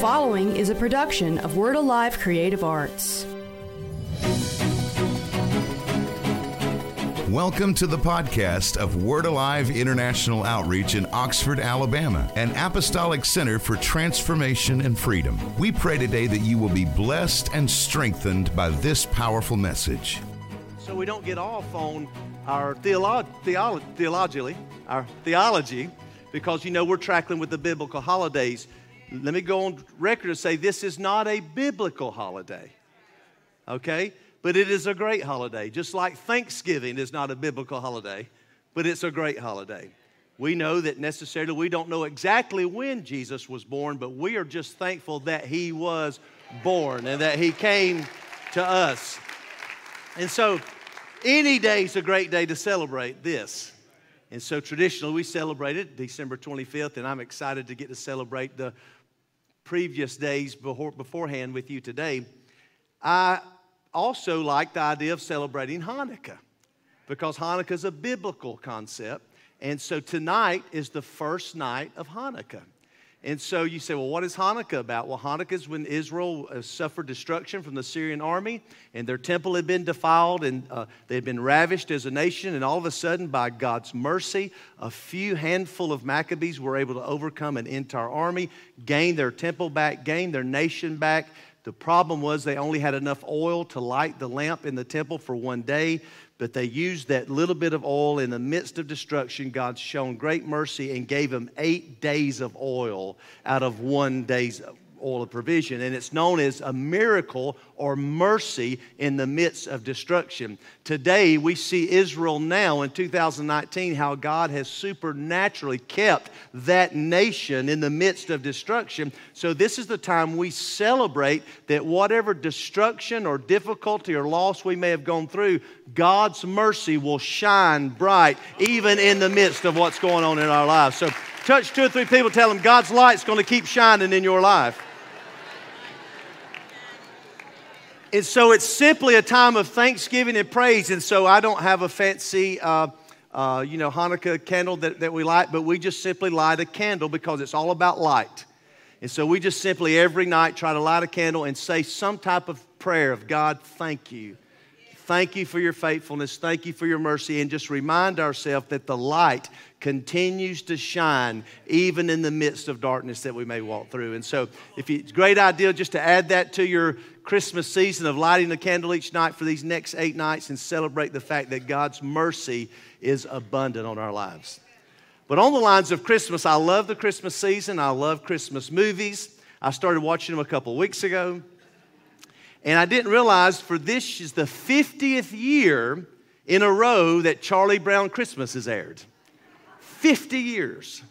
following is a production of Word Alive Creative Arts. Welcome to the podcast of Word Alive International Outreach in Oxford, Alabama, an apostolic center for transformation and freedom. We pray today that you will be blessed and strengthened by this powerful message. So we don't get off on our theolo- theolo- theologically, our theology, because you know we're tracking with the biblical holidays. Let me go on record and say this is not a biblical holiday. Okay? But it is a great holiday. Just like Thanksgiving is not a biblical holiday, but it's a great holiday. We know that necessarily we don't know exactly when Jesus was born, but we are just thankful that he was born and that he came to us. And so, any day is a great day to celebrate this. And so, traditionally, we celebrate it December 25th, and I'm excited to get to celebrate the previous days before, beforehand with you today. I also like the idea of celebrating Hanukkah because Hanukkah is a biblical concept. And so tonight is the first night of Hanukkah. And so you say, well, what is Hanukkah about? Well, Hanukkah is when Israel uh, suffered destruction from the Syrian army, and their temple had been defiled, and uh, they had been ravished as a nation. And all of a sudden, by God's mercy, a few handful of Maccabees were able to overcome an entire army, gain their temple back, gain their nation back. The problem was they only had enough oil to light the lamp in the temple for one day but they used that little bit of oil in the midst of destruction. God shown great mercy and gave them eight days of oil out of one day's oil of provision. And it's known as a miracle or mercy in the midst of destruction. Today, we see Israel now in 2019 how God has supernaturally kept that nation in the midst of destruction. So, this is the time we celebrate that whatever destruction or difficulty or loss we may have gone through, God's mercy will shine bright even in the midst of what's going on in our lives. So, touch two or three people, tell them God's light's going to keep shining in your life. And so it's simply a time of thanksgiving and praise. And so I don't have a fancy, uh, uh, you know, Hanukkah candle that, that we light, but we just simply light a candle because it's all about light. And so we just simply every night try to light a candle and say some type of prayer of God, thank you. Thank you for your faithfulness. Thank you for your mercy. And just remind ourselves that the light continues to shine even in the midst of darkness that we may walk through. And so, if it's a great idea just to add that to your Christmas season of lighting a candle each night for these next eight nights and celebrate the fact that God's mercy is abundant on our lives. But on the lines of Christmas, I love the Christmas season. I love Christmas movies. I started watching them a couple weeks ago. And I didn't realize for this is the 50th year in a row that Charlie Brown Christmas has aired. 50 years.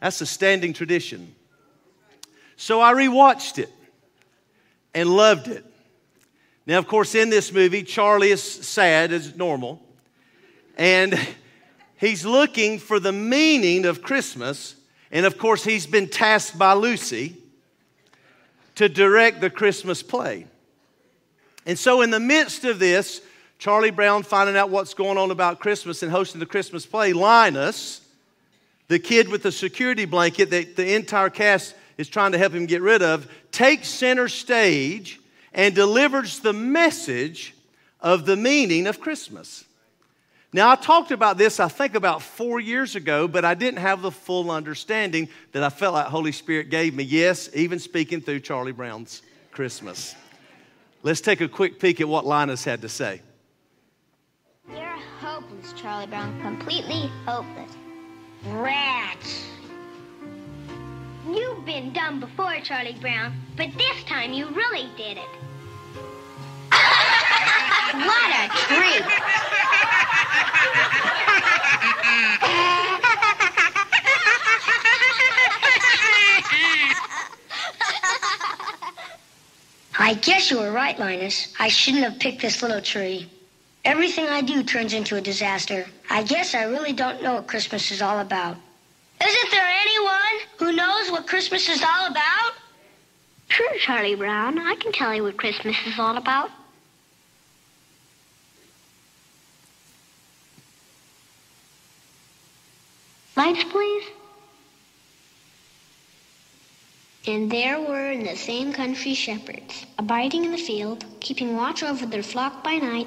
That's a standing tradition. So I rewatched it and loved it. Now, of course, in this movie, Charlie is sad as normal, and he's looking for the meaning of Christmas. And of course, he's been tasked by Lucy to direct the Christmas play. And so, in the midst of this, Charlie Brown finding out what's going on about Christmas and hosting the Christmas play, Linus, the kid with the security blanket that the entire cast is trying to help him get rid of, takes center stage and delivers the message of the meaning of Christmas. Now, I talked about this, I think, about four years ago, but I didn't have the full understanding that I felt like Holy Spirit gave me. Yes, even speaking through Charlie Brown's Christmas. Let's take a quick peek at what Linus had to say. Charlie Brown. Completely hopeless. Rats. You've been dumb before, Charlie Brown, but this time you really did it. what a treat! I guess you were right, Linus. I shouldn't have picked this little tree. Everything I do turns into a disaster. I guess I really don't know what Christmas is all about. Isn't there anyone who knows what Christmas is all about? Sure, Charlie Brown. I can tell you what Christmas is all about. Lights, please. And there were in the same country shepherds, abiding in the field, keeping watch over their flock by night.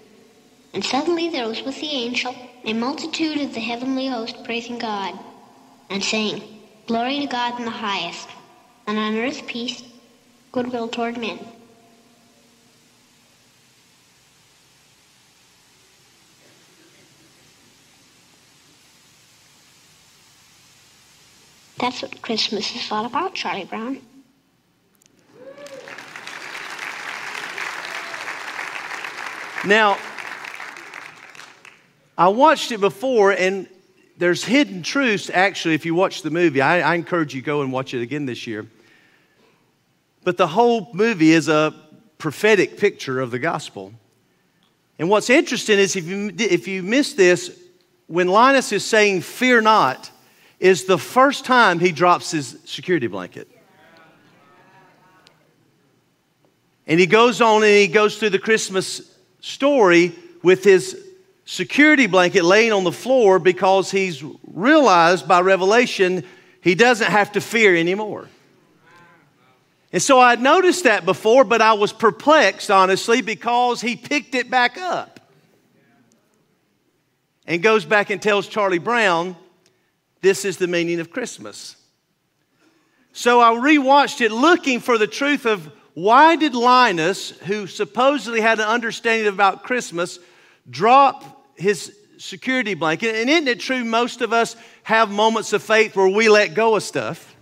And suddenly there was with the angel a multitude of the heavenly host praising God, and saying, Glory to God in the highest, and on earth peace, goodwill toward men. That's what Christmas is all about, Charlie Brown. Now, I watched it before, and there's hidden truths actually if you watch the movie. I, I encourage you to go and watch it again this year. But the whole movie is a prophetic picture of the gospel. And what's interesting is if you, if you miss this, when Linus is saying, Fear not, is the first time he drops his security blanket. And he goes on and he goes through the Christmas story with his security blanket laying on the floor because he's realized by revelation he doesn't have to fear anymore. And so I'd noticed that before, but I was perplexed, honestly, because he picked it back up and goes back and tells Charlie Brown, this is the meaning of Christmas. So I rewatched it looking for the truth of why did Linus, who supposedly had an understanding about Christmas, drop his security blanket? And isn't it true most of us have moments of faith where we let go of stuff?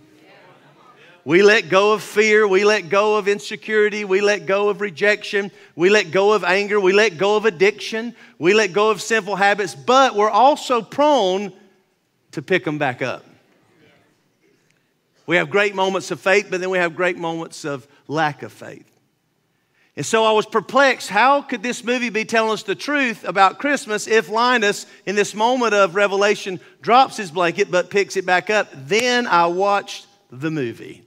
We let go of fear. We let go of insecurity. We let go of rejection. We let go of anger. We let go of addiction. We let go of sinful habits, but we're also prone to pick them back up. We have great moments of faith, but then we have great moments of lack of faith. And so I was perplexed. How could this movie be telling us the truth about Christmas if Linus, in this moment of revelation, drops his blanket but picks it back up? Then I watched the movie.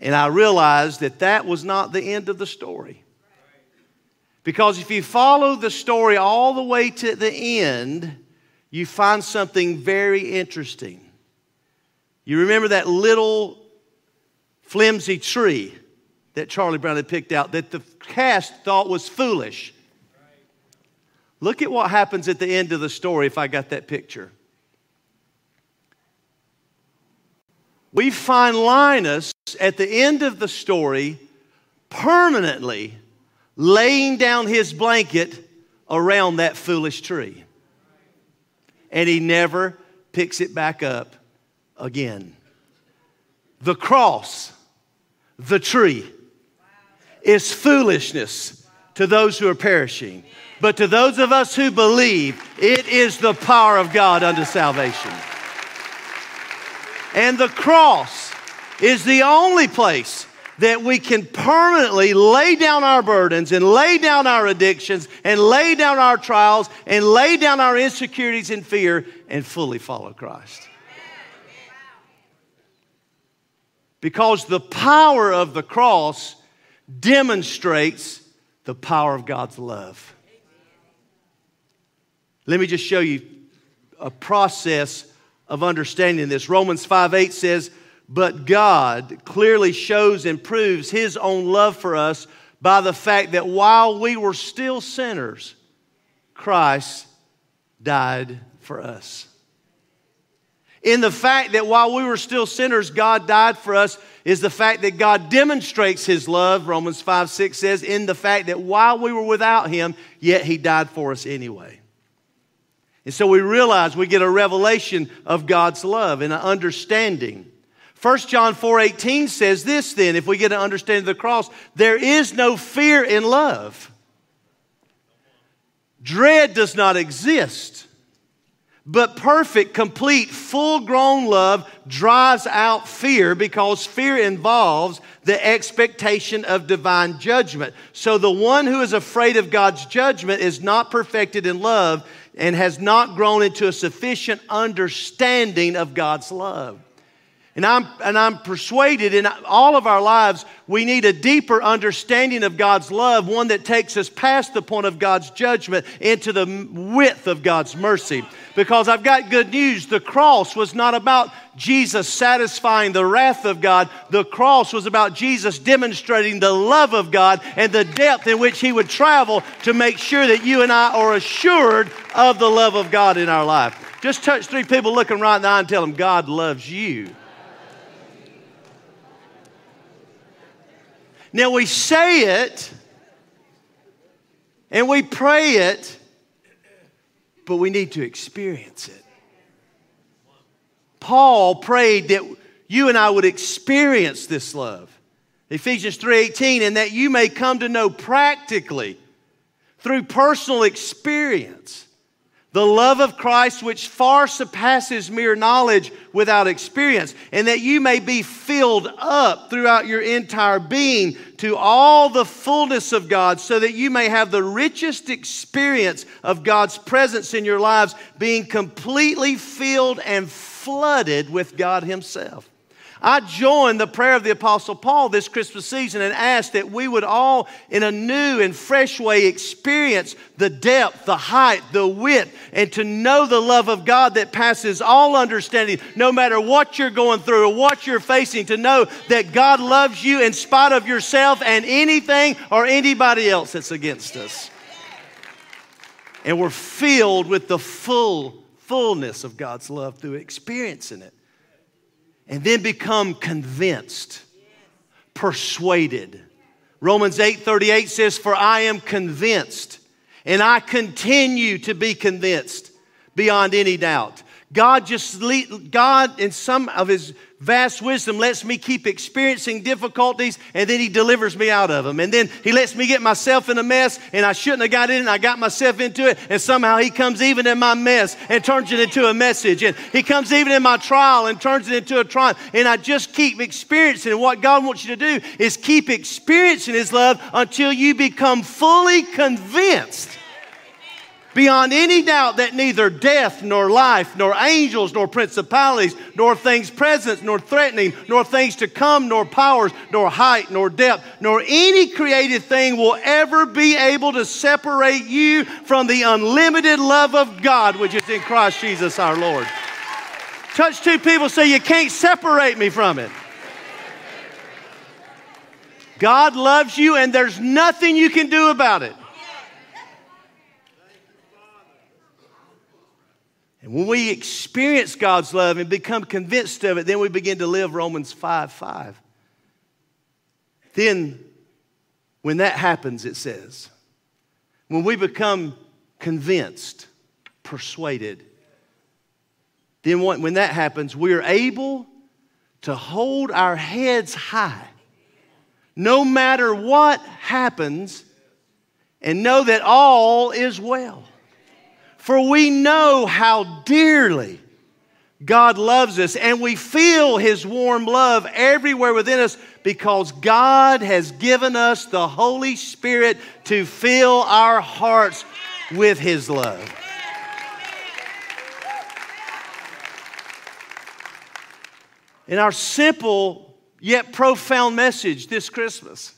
And I realized that that was not the end of the story. Because if you follow the story all the way to the end, you find something very interesting. You remember that little flimsy tree that Charlie Brown had picked out that the cast thought was foolish. Look at what happens at the end of the story if I got that picture. We find Linus at the end of the story permanently laying down his blanket around that foolish tree. And he never picks it back up again. The cross the tree is foolishness to those who are perishing. But to those of us who believe, it is the power of God unto salvation. And the cross is the only place that we can permanently lay down our burdens and lay down our addictions and lay down our trials and lay down our insecurities and fear and fully follow Christ. because the power of the cross demonstrates the power of God's love. Let me just show you a process of understanding this. Romans 5 8 says, But God clearly shows and proves his own love for us by the fact that while we were still sinners, Christ died for us in the fact that while we were still sinners, God died for us is the fact that God demonstrates his love, Romans 5 6 says, in the fact that while we were without him, yet he died for us anyway. And so we realize we get a revelation of God's love and an understanding. 1 John 4 18 says this then, if we get an understanding of the cross, there is no fear in love. Dread does not exist But perfect, complete, full grown love drives out fear because fear involves the expectation of divine judgment. So the one who is afraid of God's judgment is not perfected in love and has not grown into a sufficient understanding of God's love. And I'm, and I'm persuaded in all of our lives, we need a deeper understanding of God's love, one that takes us past the point of God's judgment into the width of God's mercy. Because I've got good news the cross was not about Jesus satisfying the wrath of God, the cross was about Jesus demonstrating the love of God and the depth in which He would travel to make sure that you and I are assured of the love of God in our life. Just touch three people looking right now and tell them, God loves you. Now we say it and we pray it, but we need to experience it. Paul prayed that you and I would experience this love. Ephesians 3:18 and that you may come to know practically through personal experience the love of Christ, which far surpasses mere knowledge without experience, and that you may be filled up throughout your entire being to all the fullness of God, so that you may have the richest experience of God's presence in your lives, being completely filled and flooded with God Himself. I joined the prayer of the Apostle Paul this Christmas season and asked that we would all, in a new and fresh way, experience the depth, the height, the width, and to know the love of God that passes all understanding, no matter what you're going through or what you're facing, to know that God loves you in spite of yourself and anything or anybody else that's against us. And we're filled with the full fullness of God's love through experiencing it and then become convinced, persuaded. Romans 8:38 says, "For I am convinced, and I continue to be convinced beyond any doubt." God just God in some of his vast wisdom lets me keep experiencing difficulties and then he delivers me out of them. And then he lets me get myself in a mess and I shouldn't have got in and I got myself into it. And somehow he comes even in my mess and turns it into a message. And he comes even in my trial and turns it into a triumph. And I just keep experiencing. What God wants you to do is keep experiencing his love until you become fully convinced beyond any doubt that neither death, nor life, nor angels, nor principalities, nor things present, nor threatening, nor things to come, nor powers, nor height, nor depth, nor any created thing will ever be able to separate you from the unlimited love of God, which is in Christ Jesus our Lord. Touch two people, say, You can't separate me from it. God loves you, and there's nothing you can do about it. And when we experience God's love and become convinced of it, then we begin to live Romans 5 5. Then, when that happens, it says, when we become convinced, persuaded, then when that happens, we are able to hold our heads high no matter what happens and know that all is well. For we know how dearly God loves us, and we feel His warm love everywhere within us because God has given us the Holy Spirit to fill our hearts with His love. And our simple yet profound message this Christmas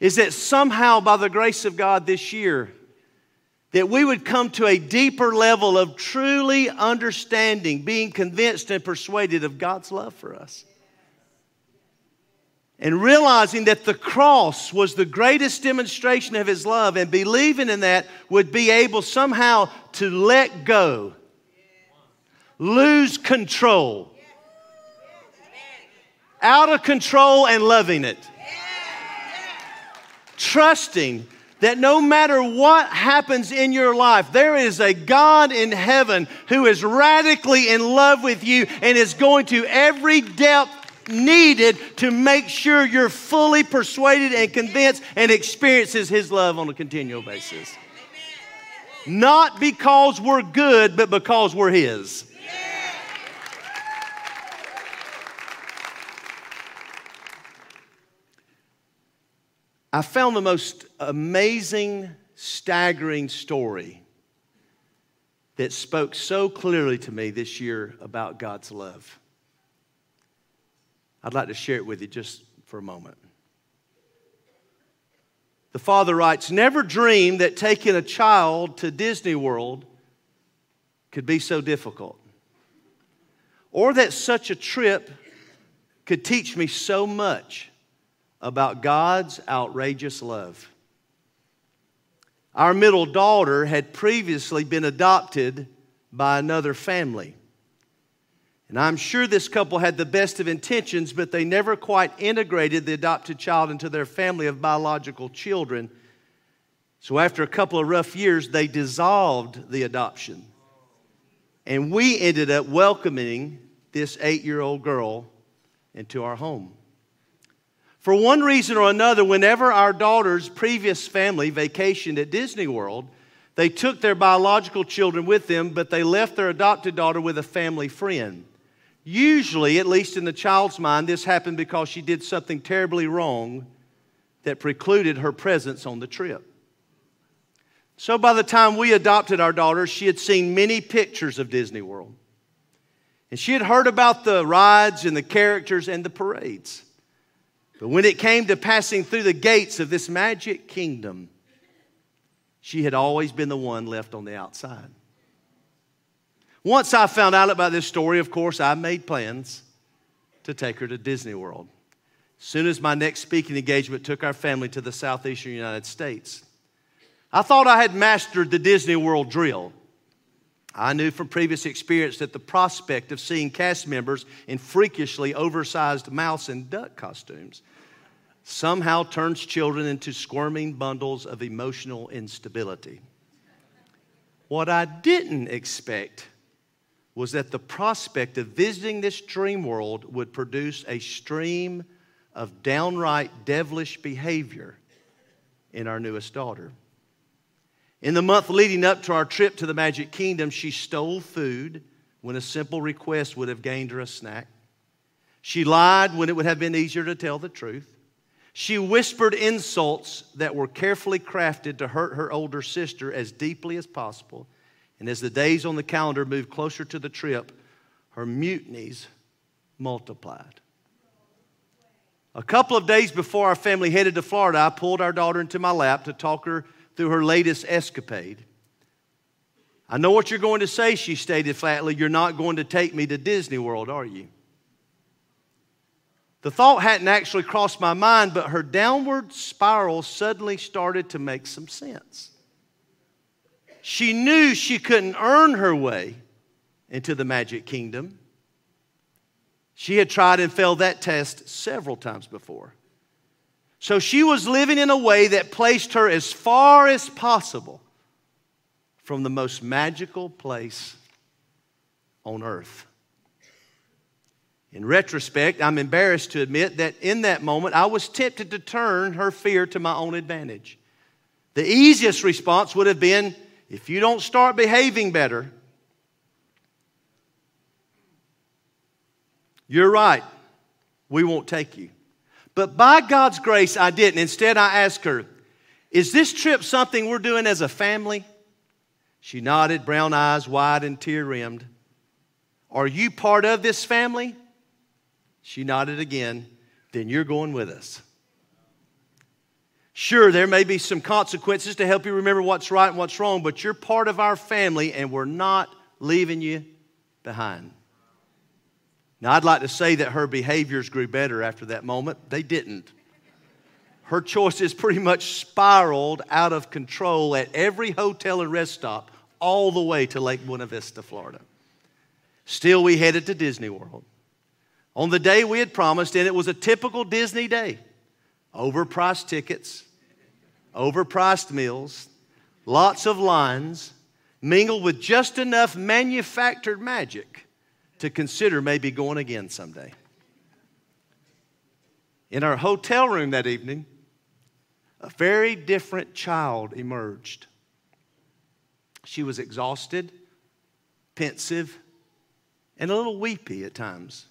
is that somehow, by the grace of God this year, that we would come to a deeper level of truly understanding, being convinced and persuaded of God's love for us. And realizing that the cross was the greatest demonstration of His love, and believing in that would be able somehow to let go, lose control, out of control and loving it, trusting that no matter what happens in your life, there is a God in heaven who is radically in love with you and is going to every depth needed to make sure you're fully persuaded and convinced and experiences his love on a continual basis. Not because we're good, but because we're His. I found the most amazing, staggering story that spoke so clearly to me this year about God's love. I'd like to share it with you just for a moment. The father writes Never dreamed that taking a child to Disney World could be so difficult, or that such a trip could teach me so much about God's outrageous love. Our middle daughter had previously been adopted by another family. And I'm sure this couple had the best of intentions, but they never quite integrated the adopted child into their family of biological children. So after a couple of rough years, they dissolved the adoption. And we ended up welcoming this eight year old girl into our home. For one reason or another, whenever our daughter's previous family vacationed at Disney World, they took their biological children with them, but they left their adopted daughter with a family friend. Usually, at least in the child's mind, this happened because she did something terribly wrong that precluded her presence on the trip. So by the time we adopted our daughter, she had seen many pictures of Disney World. And she had heard about the rides and the characters and the parades. But when it came to passing through the gates of this magic kingdom, she had always been the one left on the outside. Once I found out about this story, of course, I made plans to take her to Disney World. As soon as my next speaking engagement took our family to the southeastern United States, I thought I had mastered the Disney World drill. I knew from previous experience that the prospect of seeing cast members in freakishly oversized mouse and duck costumes somehow turns children into squirming bundles of emotional instability. What I didn't expect was that the prospect of visiting this dream world would produce a stream of downright devilish behavior in our newest daughter. In the month leading up to our trip to the Magic Kingdom, she stole food when a simple request would have gained her a snack. She lied when it would have been easier to tell the truth. She whispered insults that were carefully crafted to hurt her older sister as deeply as possible. And as the days on the calendar moved closer to the trip, her mutinies multiplied. A couple of days before our family headed to Florida, I pulled our daughter into my lap to talk her through her latest escapade. I know what you're going to say, she stated flatly. You're not going to take me to Disney World, are you? The thought hadn't actually crossed my mind, but her downward spiral suddenly started to make some sense. She knew she couldn't earn her way into the magic kingdom. She had tried and failed that test several times before. So she was living in a way that placed her as far as possible from the most magical place on earth. In retrospect, I'm embarrassed to admit that in that moment I was tempted to turn her fear to my own advantage. The easiest response would have been if you don't start behaving better, you're right, we won't take you. But by God's grace, I didn't. Instead, I asked her, Is this trip something we're doing as a family? She nodded, brown eyes wide and tear rimmed. Are you part of this family? She nodded again. Then you're going with us. Sure, there may be some consequences to help you remember what's right and what's wrong, but you're part of our family and we're not leaving you behind. Now, I'd like to say that her behaviors grew better after that moment. They didn't. Her choices pretty much spiraled out of control at every hotel and rest stop all the way to Lake Buena Vista, Florida. Still, we headed to Disney World. On the day we had promised, and it was a typical Disney day overpriced tickets, overpriced meals, lots of lines, mingled with just enough manufactured magic to consider maybe going again someday. In our hotel room that evening, a very different child emerged. She was exhausted, pensive, and a little weepy at times.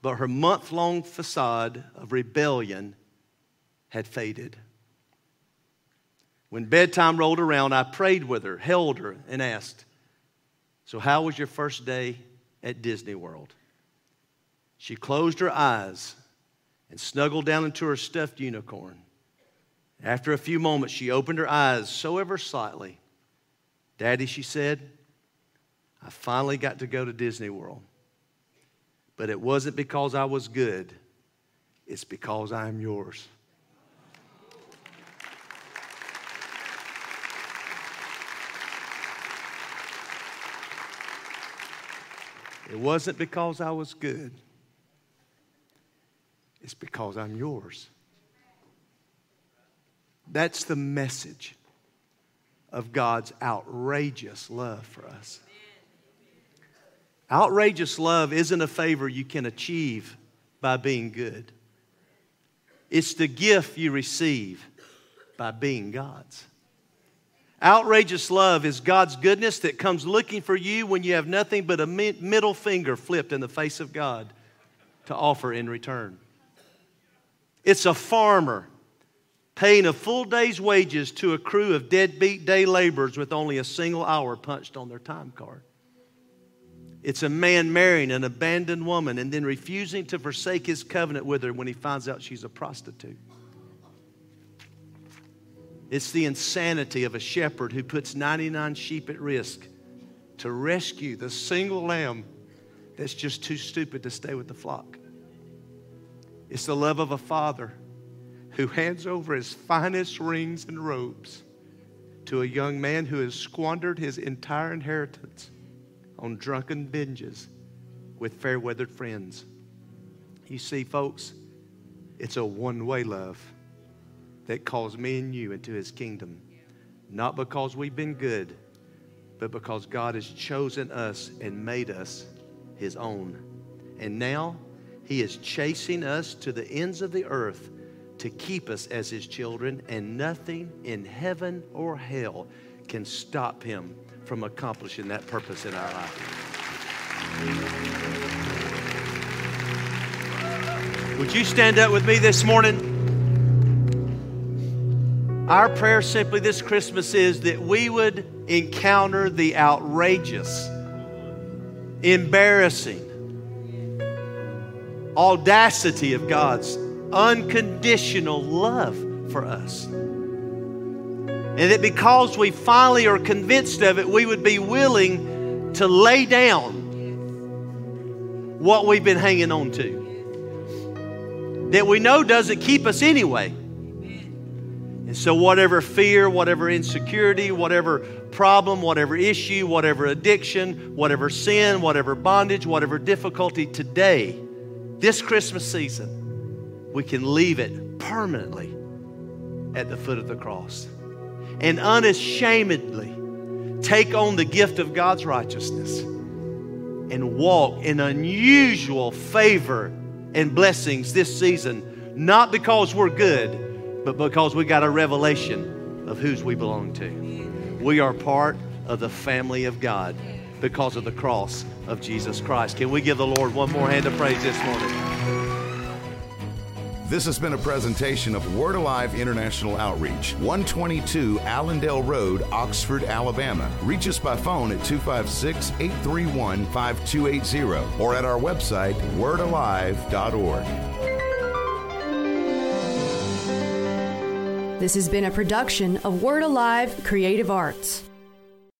But her month long facade of rebellion had faded. When bedtime rolled around, I prayed with her, held her, and asked, So, how was your first day at Disney World? She closed her eyes and snuggled down into her stuffed unicorn. After a few moments, she opened her eyes so ever slightly. Daddy, she said, I finally got to go to Disney World. But it wasn't because I was good, it's because I am yours. It wasn't because I was good. It's because I'm yours. That's the message of God's outrageous love for us. Outrageous love isn't a favor you can achieve by being good, it's the gift you receive by being God's. Outrageous love is God's goodness that comes looking for you when you have nothing but a middle finger flipped in the face of God to offer in return. It's a farmer paying a full day's wages to a crew of deadbeat day laborers with only a single hour punched on their time card. It's a man marrying an abandoned woman and then refusing to forsake his covenant with her when he finds out she's a prostitute. It's the insanity of a shepherd who puts 99 sheep at risk to rescue the single lamb that's just too stupid to stay with the flock. It's the love of a father who hands over his finest rings and robes to a young man who has squandered his entire inheritance on drunken binges with fair weathered friends. You see, folks, it's a one way love that calls me and you into his kingdom. Not because we've been good, but because God has chosen us and made us his own. And now he is chasing us to the ends of the earth to keep us as his children, and nothing in heaven or hell can stop him from accomplishing that purpose in our life. Would you stand up with me this morning? Our prayer simply this Christmas is that we would encounter the outrageous, embarrassing audacity of God's unconditional love for us. And that because we finally are convinced of it, we would be willing to lay down what we've been hanging on to. That we know doesn't keep us anyway. And so, whatever fear, whatever insecurity, whatever problem, whatever issue, whatever addiction, whatever sin, whatever bondage, whatever difficulty today, this Christmas season, we can leave it permanently at the foot of the cross and unashamedly take on the gift of God's righteousness and walk in unusual favor and blessings this season, not because we're good but because we got a revelation of whose we belong to. We are part of the family of God because of the cross of Jesus Christ. Can we give the Lord one more hand of praise this morning? This has been a presentation of Word Alive International Outreach, 122 Allendale Road, Oxford, Alabama. Reach us by phone at 256 831 5280 or at our website, wordalive.org. This has been a production of Word Alive Creative Arts.